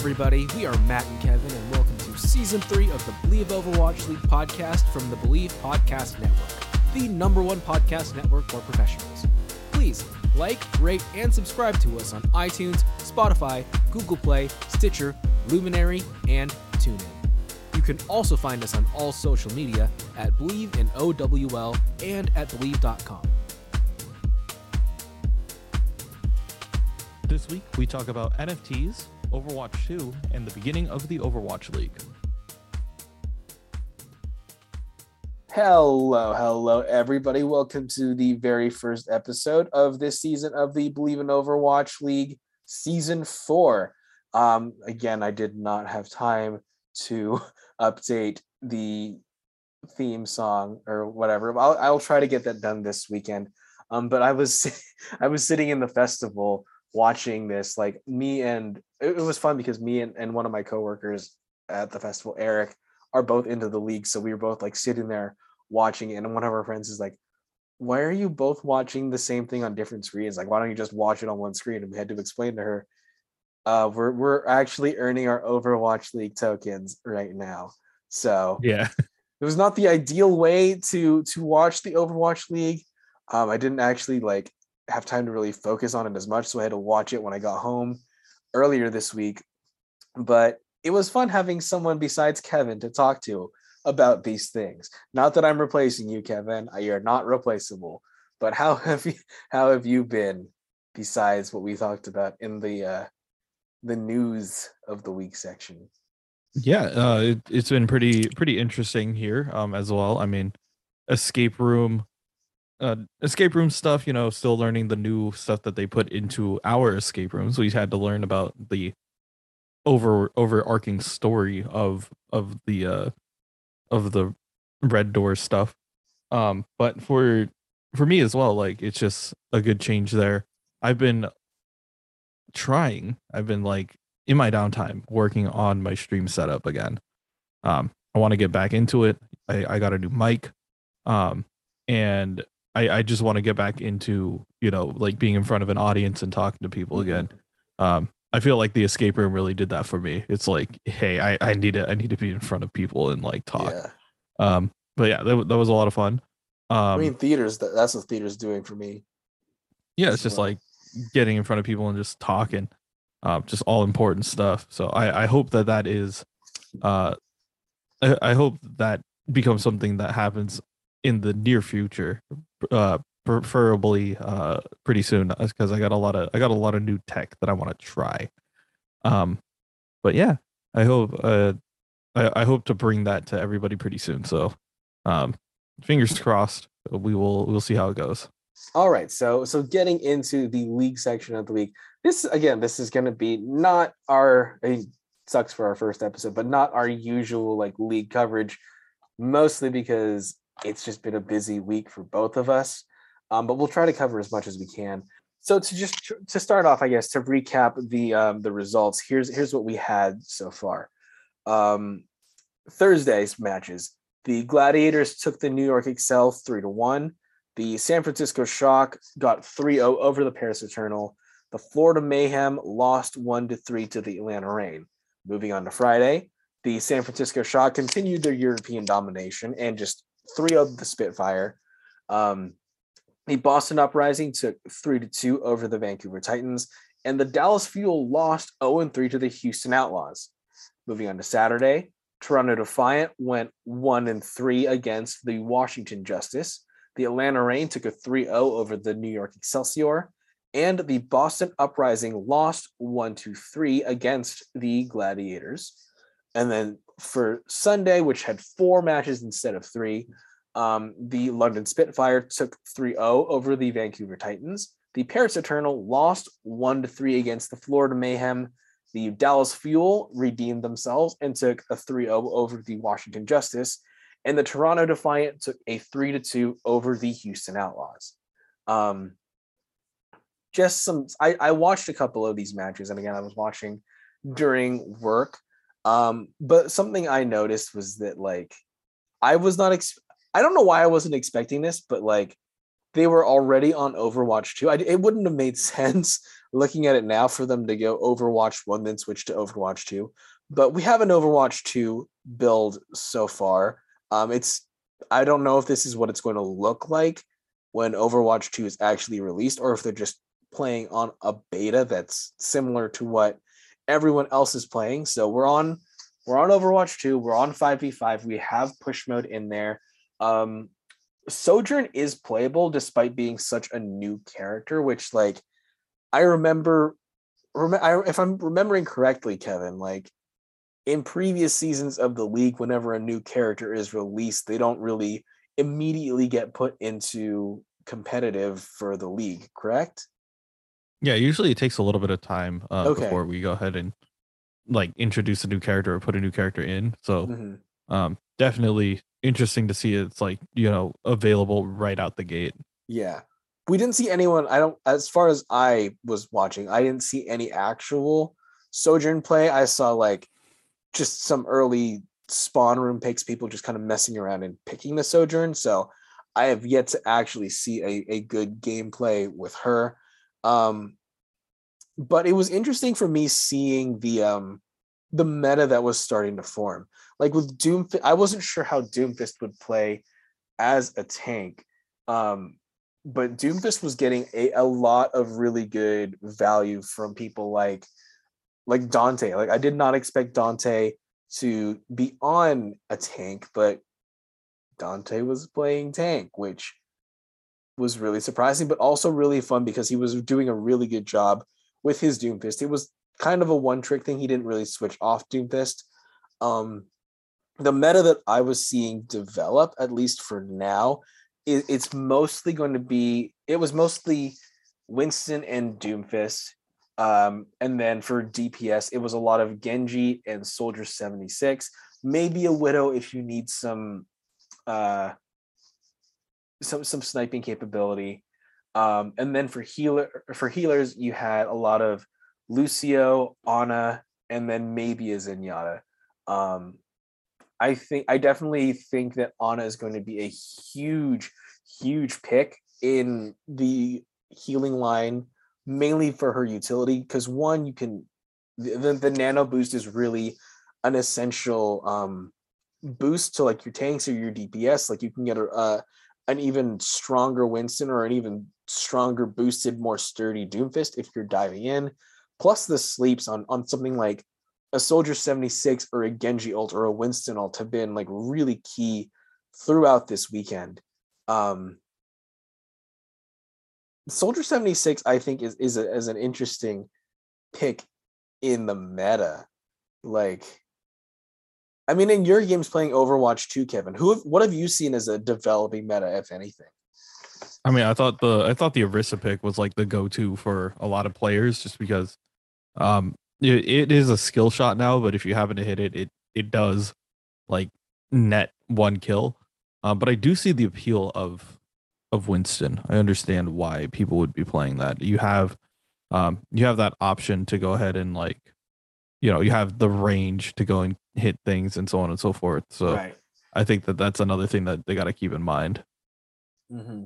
Everybody. We are Matt and Kevin, and welcome to season three of the Bleav Overwatch League podcast from the Bleav Podcast Network, the number one podcast network for professionals. Please like, rate, and subscribe to us on iTunes, Spotify, Google Play, Stitcher, Luminary, and TuneIn. You can also find us on all social media at Bleav in OWL and at Bleav.com. This week, we talk about NFTs, Overwatch 2, and the beginning of the Overwatch League. Hello, hello, everybody. Welcome to the very first episode of this season of the Bleav in Overwatch League Season 4. Um, again, I did not have time to update the theme song or whatever. I'll, I'll try to get that done this weekend. Um, but I was I was sitting in the festival watching this like me and it, was fun because me and, and one of my coworkers at the festival eric are both into the league so we were both like sitting there watching it and one of our friends is like why are you both watching the same thing on different screens? Like why don't you just watch it on one screen? And we had to explain to her uh we're we're actually earning our overwatch league tokens right now. So Yeah. it was not the ideal way to to watch the overwatch league. Um i didn't actually like have time to really focus on it as much so i had to watch it when i got home earlier this week. But it was fun having someone besides kevin to talk to about these things. Not that i'm replacing you kevin you're not replaceable but how have you how have you been besides what we talked about in the uh the news of the week section? Yeah, uh, it, it's been pretty pretty interesting here um, as well. I mean, escape room, uh, escape room stuff. You know, still learning the new stuff that they put into our escape rooms. We had to learn about the over overarching story of of the uh of the red door stuff. Um, but for for me as well, like it's just a good change there. I've been trying. I've been like in my downtime working on my stream setup again. Um, I want to get back into it. I, I got a new mic. Um, and I, I just want to get back into, you know, like being in front of an audience and talking to people again. Um, I feel like the escape room really did that for me. It's like, hey, I, I need to I need to be in front of people and like talk. yeah Um, but yeah, that, that was a lot of fun. Um, i mean theaters that, that's what theaters doing for me yeah it's just like getting in front of people and just talking um just all important stuff so i i hope that that is uh i, I hope that becomes something that happens in the near future uh preferably uh pretty soon because i got a lot of i got a lot of new tech that i want to try um but yeah i hope uh I, I hope to bring that to everybody pretty soon so um fingers crossed we will we'll see how it goes All right, so so getting into the league section of the week. This again, this is going to be not our. It sucks for our first episode, but not our usual like league coverage. Mostly because it's just been a busy week for both of us. Um, but we'll try to cover as much as we can. So to just to start off, I guess to recap the um, the results. Here's here's what we had so far. Um, Thursday's matches. The Gladiators took the New York Excel three to one. The San Francisco Shock got 3-0 over the Paris Eternal. The Florida Mayhem lost 1 to 3 to the Atlanta Reign. Moving on to Friday, the San Francisco Shock continued their European domination and just 3-0 the Spitfire. Um, the Boston Uprising took 3 to 2 over the Vancouver Titans, and the Dallas Fuel lost 0 3 to the Houston Outlaws. Moving on to Saturday, Toronto Defiant went 1 and 3 against the Washington Justice. The Atlanta Reign took a 3 0 over the New York Excelsior. And the Boston Uprising lost 1 2 3 against the Gladiators. And then for Sunday, which had four matches instead of three, um, the London Spitfire took 3 0 over the Vancouver Titans. The Paris Eternal lost 1 3 against the Florida Mayhem. The Dallas Fuel redeemed themselves and took a 3 0 over the Washington Justice and the Toronto Defiant took a three to two over the Houston Outlaws. Um, just some, I, I watched a couple of these matches, and again, I was watching during work. Um, but something I noticed was that like I was not, ex- I don't know why I wasn't expecting this, but like they were already on Overwatch 2. I, it wouldn't have made sense looking at it now for them to go Overwatch 1 then switch to Overwatch 2. But we have an Overwatch 2 build so far. Um, it's I don't know if this is what it's going to look like when Overwatch 2 is actually released or if they're just playing on a beta that's similar to what everyone else is playing. So we're on we're on Overwatch 2, we're on 5v5. We have push mode in there. Um Sojourn is playable despite being such a new character, which like I remember rem- I, if I'm remembering correctly, Kevin, like in previous seasons of the league, whenever a new character is released, they don't really immediately get put into competitive for the league, correct? Yeah, usually it takes a little bit of time uh, Okay. before we go ahead and like introduce a new character or put a new character in. So Mhm. um, definitely interesting to see it's like you know available right out the gate. Yeah. We didn't see anyone, I don't as far as I was watching, I didn't see any actual Sojourn play. I saw like just some early spawn room picks, people just kind of messing around and picking the Sojourn. So I have yet to actually see a, a good gameplay with her. Um but it was interesting for me seeing the um the meta that was starting to form. Like with Doom, I wasn't sure how Doomfist would play as a tank. Um, but Doomfist was getting a, a lot of really good value from people like like Danteh. Like I did not expect Danteh to be on a tank, but Danteh was playing tank, which was really surprising, but also really fun because he was doing a really good job with his Doomfist. It was kind of a one trick thing. He didn't really switch off Doomfist. Um, the meta that I was seeing develop, at least for now, it, it's mostly going to be. It was mostly Winston and Doomfist, um, and then for DPS, it was a lot of Genji and Soldier seventy six. Maybe a Widow if you need some, uh, some some sniping capability. Um, and then for healer for healers, you had a lot of Lucio, Ana, and then maybe a Zenyatta. Um, I think I definitely think that Ana is going to be a huge, huge pick in the healing line, mainly for her utility. Because one, you can the, the, nano boost is really an essential um, boost to like your tanks or your DPS. Like you can get a, a an even stronger Winston or an even stronger boosted, more sturdy Doomfist if you're diving in. Plus the sleeps on on something like a Soldier 76 or a Genji ult or a Winston ult have been like really key throughout this weekend. Um Soldier 76, I think, is is, a, is an interesting pick in the meta. Like I mean, in your games playing Overwatch 2, Kevin, who have, what have you seen as a developing meta, if anything? I mean, I thought the I thought the Orisa pick was like the go to for a lot of players, just because um it, it is a skill shot now, but if you happen to hit it, it it does like net one kill. Um, but I do see the appeal of of Winston. I understand why people would be playing that. You have um you have that option to go ahead and like you know you have the range to go and hit things and so on and so forth. So right. I think that that's another thing that they got to keep in mind. Mm-hmm.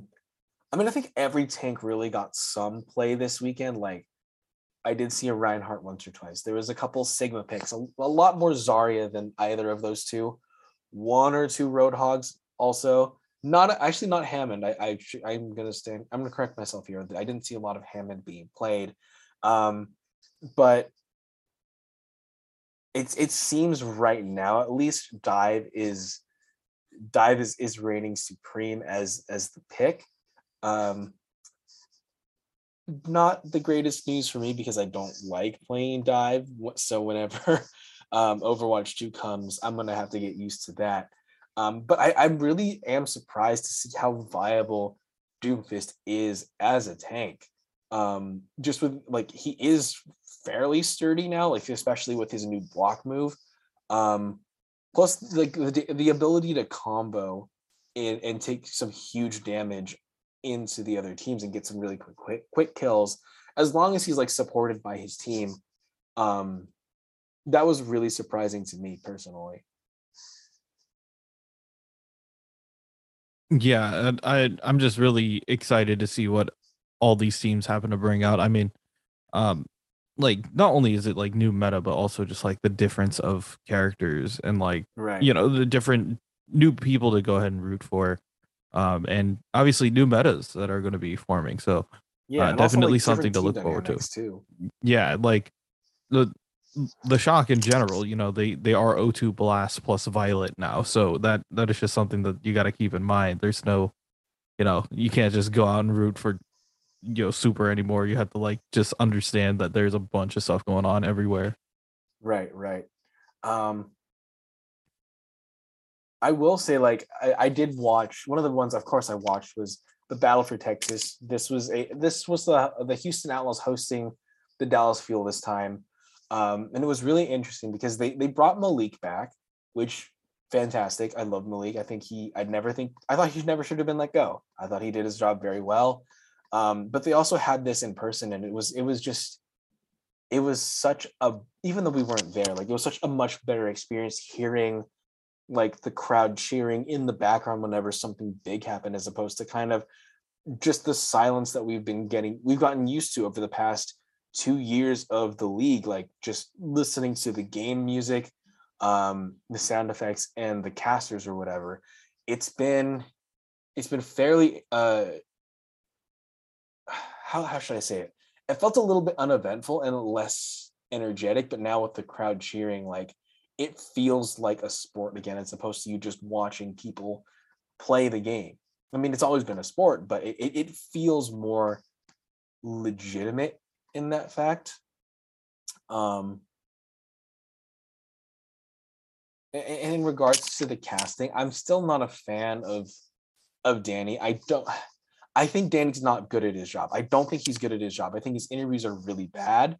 I mean, I think every tank really got some play this weekend. Like, I did see a Reinhardt once or twice. There was a couple Sigma picks, a, a lot more Zarya than either of those two. One or two Roadhogs also. Not actually not Hammond. I, I I'm gonna stand. I'm gonna correct myself here. I didn't see a lot of Hammond being played, um, but it's it seems right now at least dive is dive is is reigning supreme as as the pick. Um not the greatest news for me because i don't like playing dive so whenever um overwatch 2 comes i'm gonna have to get used to that. Um but i i really am surprised to see how viable doomfist is as a tank um just with like he is fairly sturdy now like especially with his new block move. Um plus like the, the ability to combo and, and take some huge damage into the other teams and get some really quick quick quick kills as long as he's like supported by his team um that was really surprising to me personally. Yeah, I I'm just really excited to see what all these teams happen to bring out. I mean, um like not only is it like new meta but also just like the difference of characters and like Right. you know the different new people to go ahead and root for um and obviously new metas that are going to be forming so Yeah, uh, definitely like, something to look forward to. too. yeah like the the shock in general you know they they are o2 blast plus Viol2t now so that that is just something that you got to keep in mind there's no you know you can't just go out and root for you know super anymore you have to like just understand that there's a bunch of stuff going on everywhere Right, right. Um I will say, like, I, I did watch one of the ones, of course, I watched was the Battle for Texas. This was a this was the the Houston Outlaws hosting the Dallas Fuel this time. Um, and it was really interesting because they they brought Malik back, which fantastic. I love Malik. I think he I'd never think I thought he never should have been let go. I thought he did his job very well. Um, but they also had this in person, and it was it was just it was such a even though we weren't there, like it was such a much better experience hearing like the crowd cheering in the background whenever something big happened as opposed to kind of just the silence that we've been getting we've gotten used to over the past two years of the league like just listening to the game music um the sound effects and the casters or whatever. It's been it's been fairly uh how, how should i say it? It felt a little bit uneventful and less energetic but now with the crowd cheering like it feels like a sport again as opposed to you just watching people play the game. I mean it's always been a sport but it, it, it feels more legitimate in that fact. Um and in regards to the casting i'm still not a fan of of danny. I don't i think danny's not good at his job. I don't think he's good at his job. I think his interviews are really bad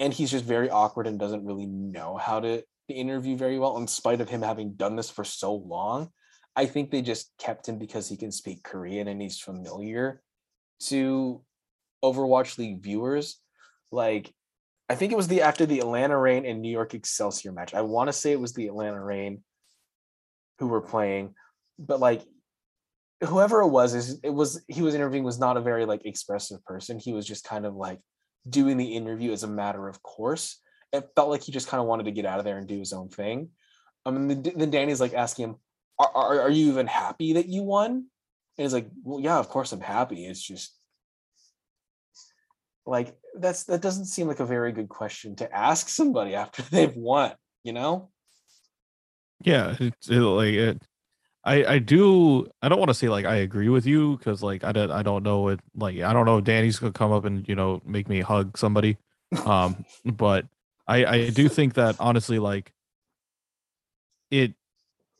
and he's just very awkward and doesn't really know how to, interview very well in spite of him having done this for so long. I think they just kept him because he can speak korean and he's familiar to overwatch league viewers. Like i think it was the after the atlanta reign and new york excelsior match. I want to say it was the atlanta reign who were playing but like whoever it was is it was he was interviewing was not a very like expressive person. He was just kind of like doing the interview as a matter of course. It felt like he just kind of wanted to get out of there and do his own thing. Um, I mean then, then danny's like asking him are, are, are you even happy that you won? And he's like well yeah of course i'm happy. It's just like that's that doesn't seem like a very good question to ask somebody after they've won you know? Yeah it's it, like it i i do i don't want to say like i agree with you because like i don't i don't know it like i don't know if danny's gonna come up and you know make me hug somebody um but i i do think that honestly like it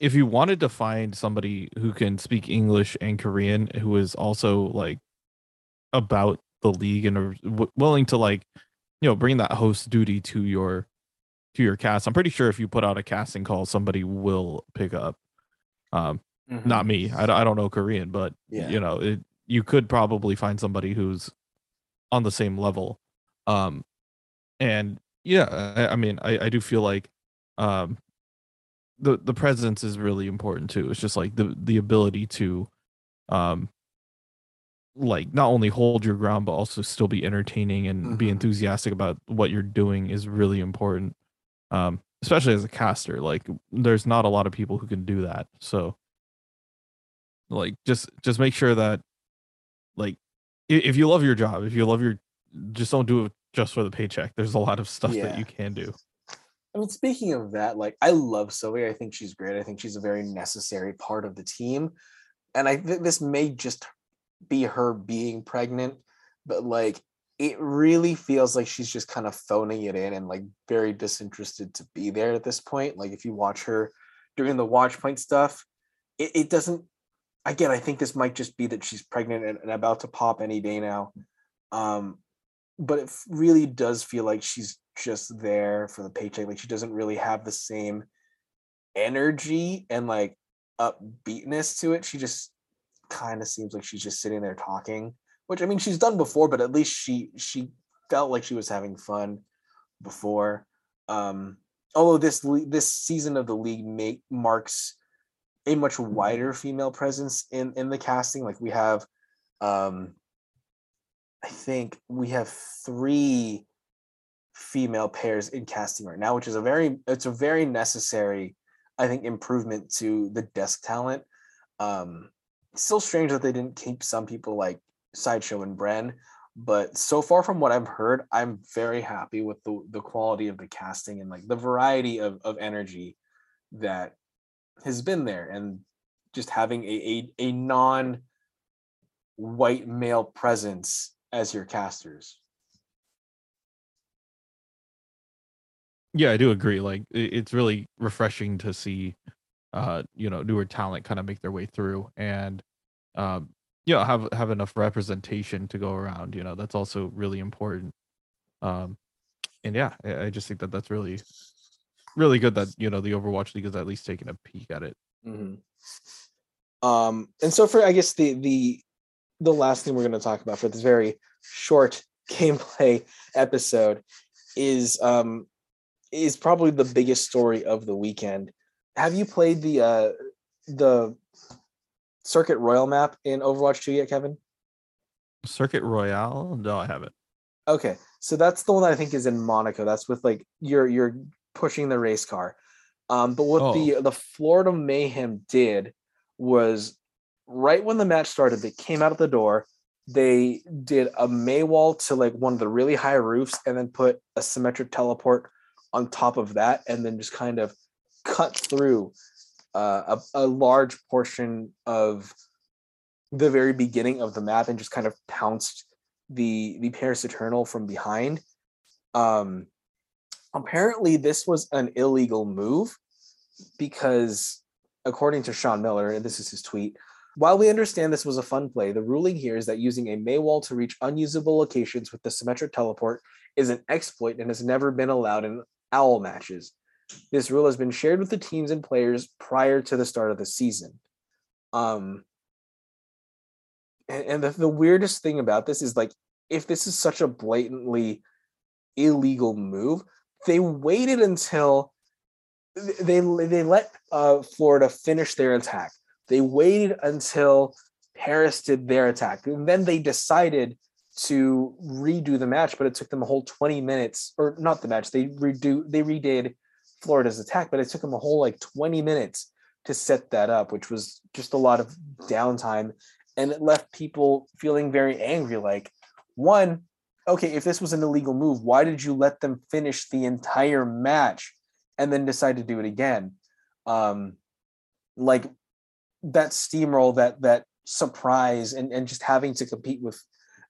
if you wanted to find somebody who can speak english and korean who is also like about the league and are w- willing to like you know bring that host duty to your to your cast i'm pretty sure if you put out a casting call somebody will pick up um not me. I, don't- I don't know korean but Yeah. you know it, you could probably find somebody who's on the same level. Um and yeah i, I mean I, I do feel like um the the presence is really important too. It's just like the the ability to um like not only hold your ground but also still be entertaining and be Mhm. enthusiastic about what you're doing is really important. Um especially as a caster like there's not a lot of people who can do that so like just just make sure that like if you love your job if you love your just don't do it just for the paycheck there's a lot of stuff that you can do I mean, speaking of that, like I love Sylvia. I think she's great. I think she's a very necessary part of the team. And I think this may just be her being pregnant, but like it really feels like she's just kind of phoning it in and like very disinterested to be there at this point. Like if you watch her during the watch point stuff, it, it doesn't again, I think this might just be that she's pregnant and, and about to pop any day now. Um, but it really does feel like she's just there for the paycheck. Like she doesn't really have the same energy and like upbeatness to it. She just kind of seems like she's just sitting there talking, which I mean she's done before, but at least she she felt like she was having fun before. Um, although this this season of the league make marks a much wider female presence in in the casting. Like we have, um, I think we have three female pairs in casting right now, which is a very it's a very necessary, I think, improvement to the desk talent. Um, still strange that they didn't keep some people like Sideshow and Bren, but so far from what I've heard, I'm very happy with the the quality of the casting and like the variety of of energy that has been there and just having a a, a non white male presence as your casters. Yeah, I do agree. Like it's really refreshing to see uh, you know, newer talent kind of make their way through and um, you know, have have enough representation to go around, you know. That's also really important. Um and yeah, I, I just think that that's really really good that, you know, the Overwatch League is at least taking a peek at it. Mm-hmm. Um, and so for I guess the the the last thing we're going to talk about for this very short gameplay episode is um is probably the biggest story of the weekend. Have you played the uh the Circuit Royale map in Overwatch 2 yet, Kevin? Circuit Royale? No, I haven't. Okay. So that's the one that I think is in Monaco. That's with like you're you're pushing the race car. Um, but what Oh. the the Florida Mayhem did was right when the match started, they came out of the door, they did a Mei wall to like one of the really high roofs, and then put a Symmetra teleport on top of that, and then just kind of cut through uh, a, a large portion of the very beginning of the map and just kind of pounced the the Paris Eternal from behind. Um, apparently, this was an illegal move because, according to Sean Miller, and this is his tweet, while we understand this was a fun play, the ruling here is that using a Mei wall to reach unusable locations with the Symmetra teleport is an exploit and has never been allowed in OWL matches. This rule has been shared with the teams and players prior to the start of the season. Um, and, and the, the weirdest thing about this is like, if this is such a blatantly illegal move, they waited until they they let uh, Florida finish their attack. They waited until Paris did their attack, and then they decided to redo the match. But it took them a whole twenty minutes, or not the match. They redo they redid Florida's attack, but it took them a whole like twenty minutes to set that up, which was just a lot of downtime, and it left people feeling very angry. Like one, okay, if this was an illegal move, why did you let them finish the entire match and then decide to do it again? Um, like that steamroll, that that surprise, and and just having to compete with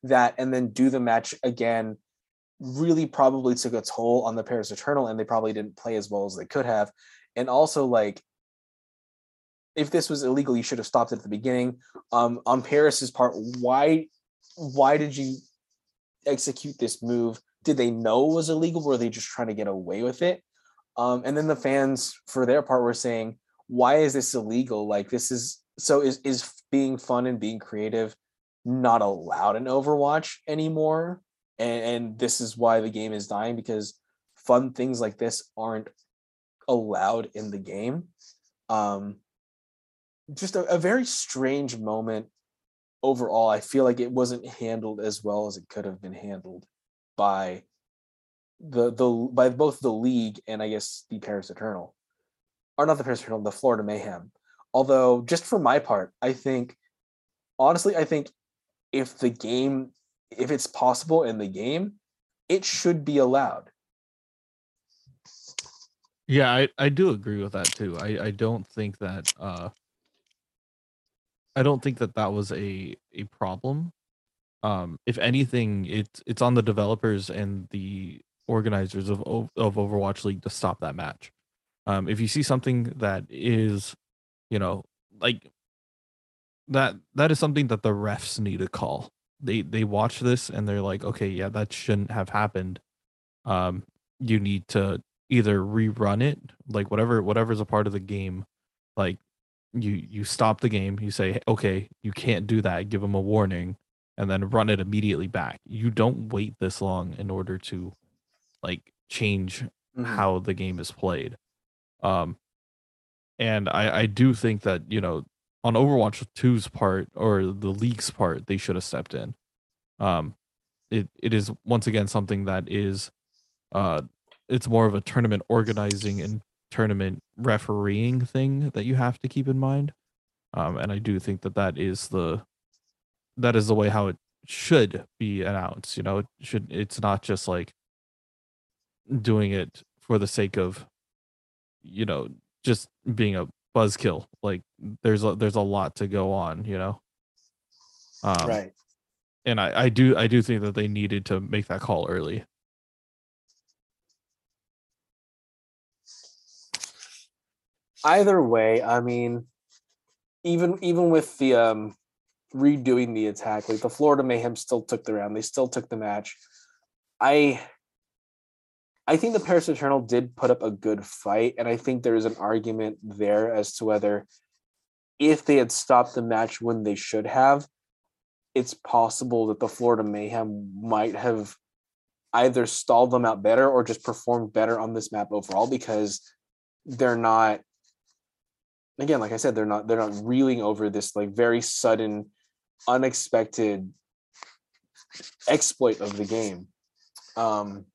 that and then do the match again really probably took a toll on the Paris Eternal, and they probably didn't play as well as they could have. And also, like, if this was illegal, you should have stopped it at the beginning. Um, on Paris's part, why why did you execute this move? Did they know it was illegal? Were they just trying to get away with it? Um, and then the fans, for their part, were saying, "Why is this illegal? Like this is so is is being fun and being creative not allowed in Overwatch anymore?" And, and this is why the game is dying because fun things like this aren't allowed in the game. Um, just a, a very strange moment overall, I feel like it wasn't handled as well as it could have been handled by the the by both the league and I guess the Paris Eternal, or not the Paris Eternal, the Florida Mayhem. Although, just for my part, I think honestly, I think if the game, if it's possible in the game, it should be allowed. Yeah, I, I do agree with that too. I, I don't think that uh I don't think that that was a a problem. Um if anything it's it's on the developers and the organizers of of Overwatch League to stop that match. Um if you see something that is, you know, like that that is something that the refs need to call. They they watch this and they're like, "Okay, yeah, that shouldn't have happened." Um you need to either rerun it like whatever whatever's a part of the game like you you stop the game you say okay you can't do that give them a warning and then run it immediately back you don't wait this long in order to like change Mhm. how the game is played um and I I do think that you know on Overwatch 2's part or the league's part they should have stepped in. Um, it it is once again something that is, uh, it's more of a tournament organizing and tournament refereeing thing that you have to keep in mind. Um, and I do think that that is the that is the way how it should be announced. You know, it should it's not just like doing it for the sake of you know just being a buzzkill. Like there's a there's a lot to go on. You know. Um, right. And I, I do I do think that they needed to make that call early. Either way, I mean, even even with the um redoing the attack, like the Florida Mayhem still took the round. They still took the match. I I think the Paris Eternal did put up a good fight, and I think there is an argument there as to whether if they had stopped the match when they should have, it's possible that the Florida Mayhem might have either stalled them out better or just performed better on this map overall because they're not again like i said they're not they're not reeling over this like very sudden unexpected exploit of the game. Um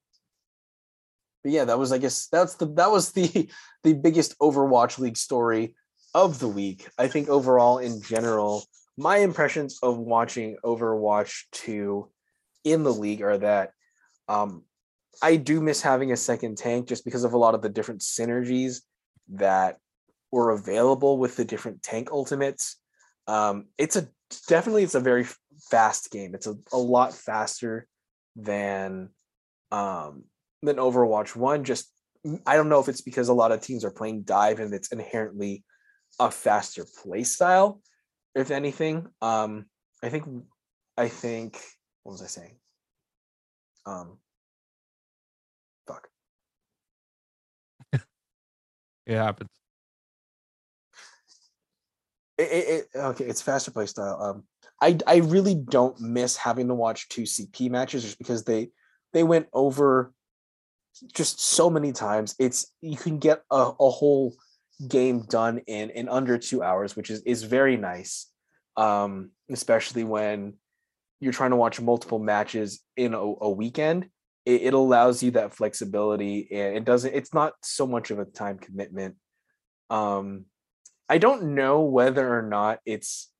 but yeah that was i guess that's the that was the the biggest overwatch league story of the week i think overall in general my impressions of watching overwatch 2 in the league are that um i do miss having a second tank just because of a lot of the different synergies that were available with the different tank ultimates. Um, it's a definitely it's a very fast game. It's a, a lot faster than um, than Overwatch One. Just I don't know if it's because a lot of teams are playing dive and it's inherently a faster play style. If anything, um, I think I think what was I saying? Um, fuck. it happens it, it, okay, it's faster play style. Um, I I really don't miss having to watch two CP matches just because they they went over just so many times. It's you can get a, a whole game done in in under two hours, which is is very nice. Um, especially when you're trying to watch multiple matches in a, a weekend. It, it allows you that flexibility, and it doesn't. It's not so much of a time commitment. Um, I don't know whether or not it's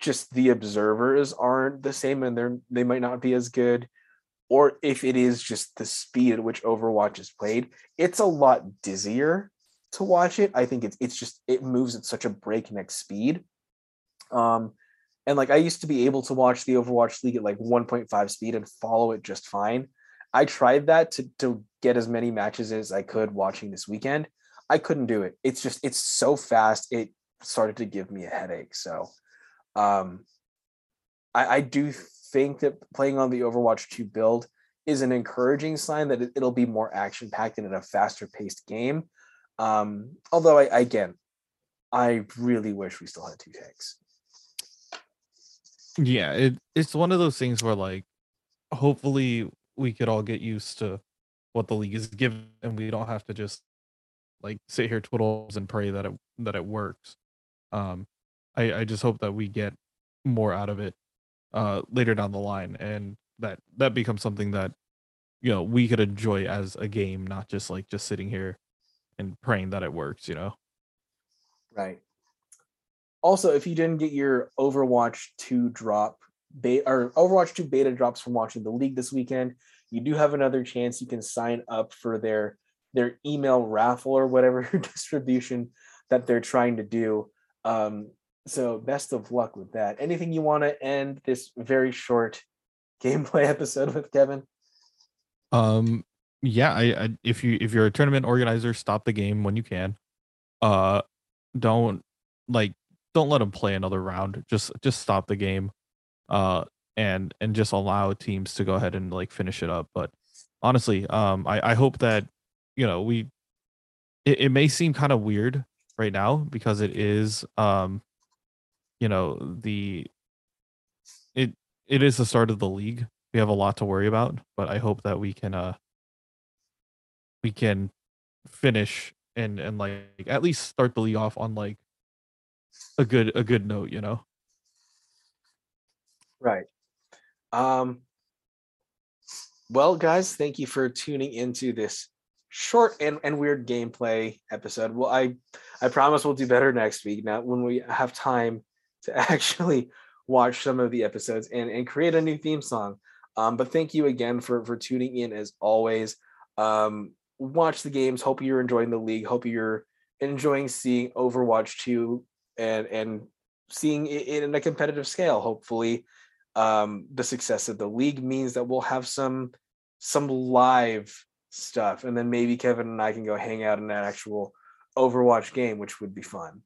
just the observers aren't the same and they're they might not be as good or if it is just the speed at which Overwatch is played. It's a lot dizzier to watch it. I think it's it's just it moves at such a breakneck speed. Um and like I used to be able to watch the Overwatch League at like 1.5 speed and follow it just fine. I tried that to to get as many matches as I could watching this weekend I couldn't do it. It's just it's so fast. It started to give me a headache. So um I, I do think that playing on the Overwatch 2 build is an encouraging sign that it, will be more action packed and in a faster paced game. Um, although I again, I really wish we still had two tanks. Yeah, it, it's one of those things where like hopefully we could all get used to what the league is given and we don't have to just like sit here twiddles and pray that it that it works. Um, I I just hope that we get more out of it uh later down the line and that that becomes something that you know we could enjoy as a game not just like just sitting here and praying that it works you know right also if you didn't get your overwatch 2 drop beta or overwatch 2 beta drops from watching the league this weekend you do have another chance you can sign up for their their email raffle or whatever distribution that they're trying to do. Um, so best of luck with that. Anything you want to end this very short gameplay episode with, Kevin? Um, yeah, I, I if you if you're a tournament organizer, stop the game when you can. Uh, don't like don't let them play another round. Just just stop the game. Uh, and and just allow teams to go ahead and like finish it up. But honestly, um, I I hope that you know we it, it may seem kind of weird right now because it is um you know the it it is the start of the league we have a lot to worry about but i hope that we can uh we can finish and and like at least start the league off on like a good a good note, you know. Right. Um well guys, thank you for tuning into this short and, and weird gameplay episode. Well, I I promise we'll do better next week. Now when we have time to actually watch some of the episodes and, and create a new theme song. Um, but thank you again for for tuning in as always. Um, watch the games. Hope you're enjoying the league. Hope you're enjoying seeing Overwatch 2 and and seeing it in a competitive scale. Hopefully, um, the success of the league means that we'll have some some live stuff, and then maybe Kevin and I can go hang out in that actual Overwatch game, which would be fun.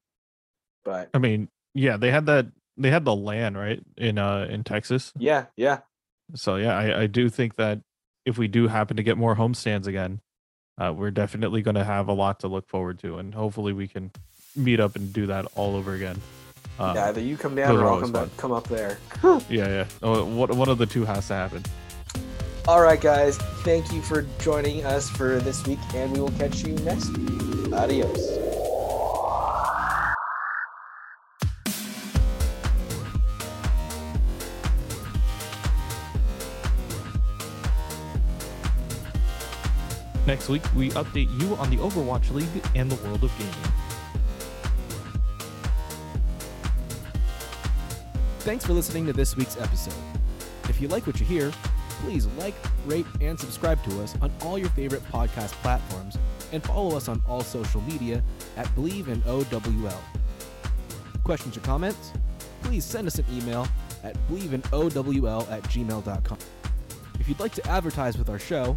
But I mean, yeah, they had that they had the LAN right in uh in Texas. yeah, yeah, So yeah, I, I do think that if we do happen to get more homestands again, uh, we're definitely going to have a lot to look forward to, and hopefully we can meet up and do that all over again. Uh, yeah. Either you come down or I'll come back, come up there. yeah, yeah. Oh, what one of the two has to happen. All right, guys. Thank you for joining us for this week, and we will catch you next week. Adios. Next week, we update you on the Overwatch League and the world of gaming. Thanks for listening to this week's episode. If you like what you hear, please like, rate, and subscribe to us on all your favorite podcast platforms and follow us on all social media at Bleav in OWL. Questions or comments? Please send us an email at believeinowl at gmail.com. If you'd like to advertise with our show,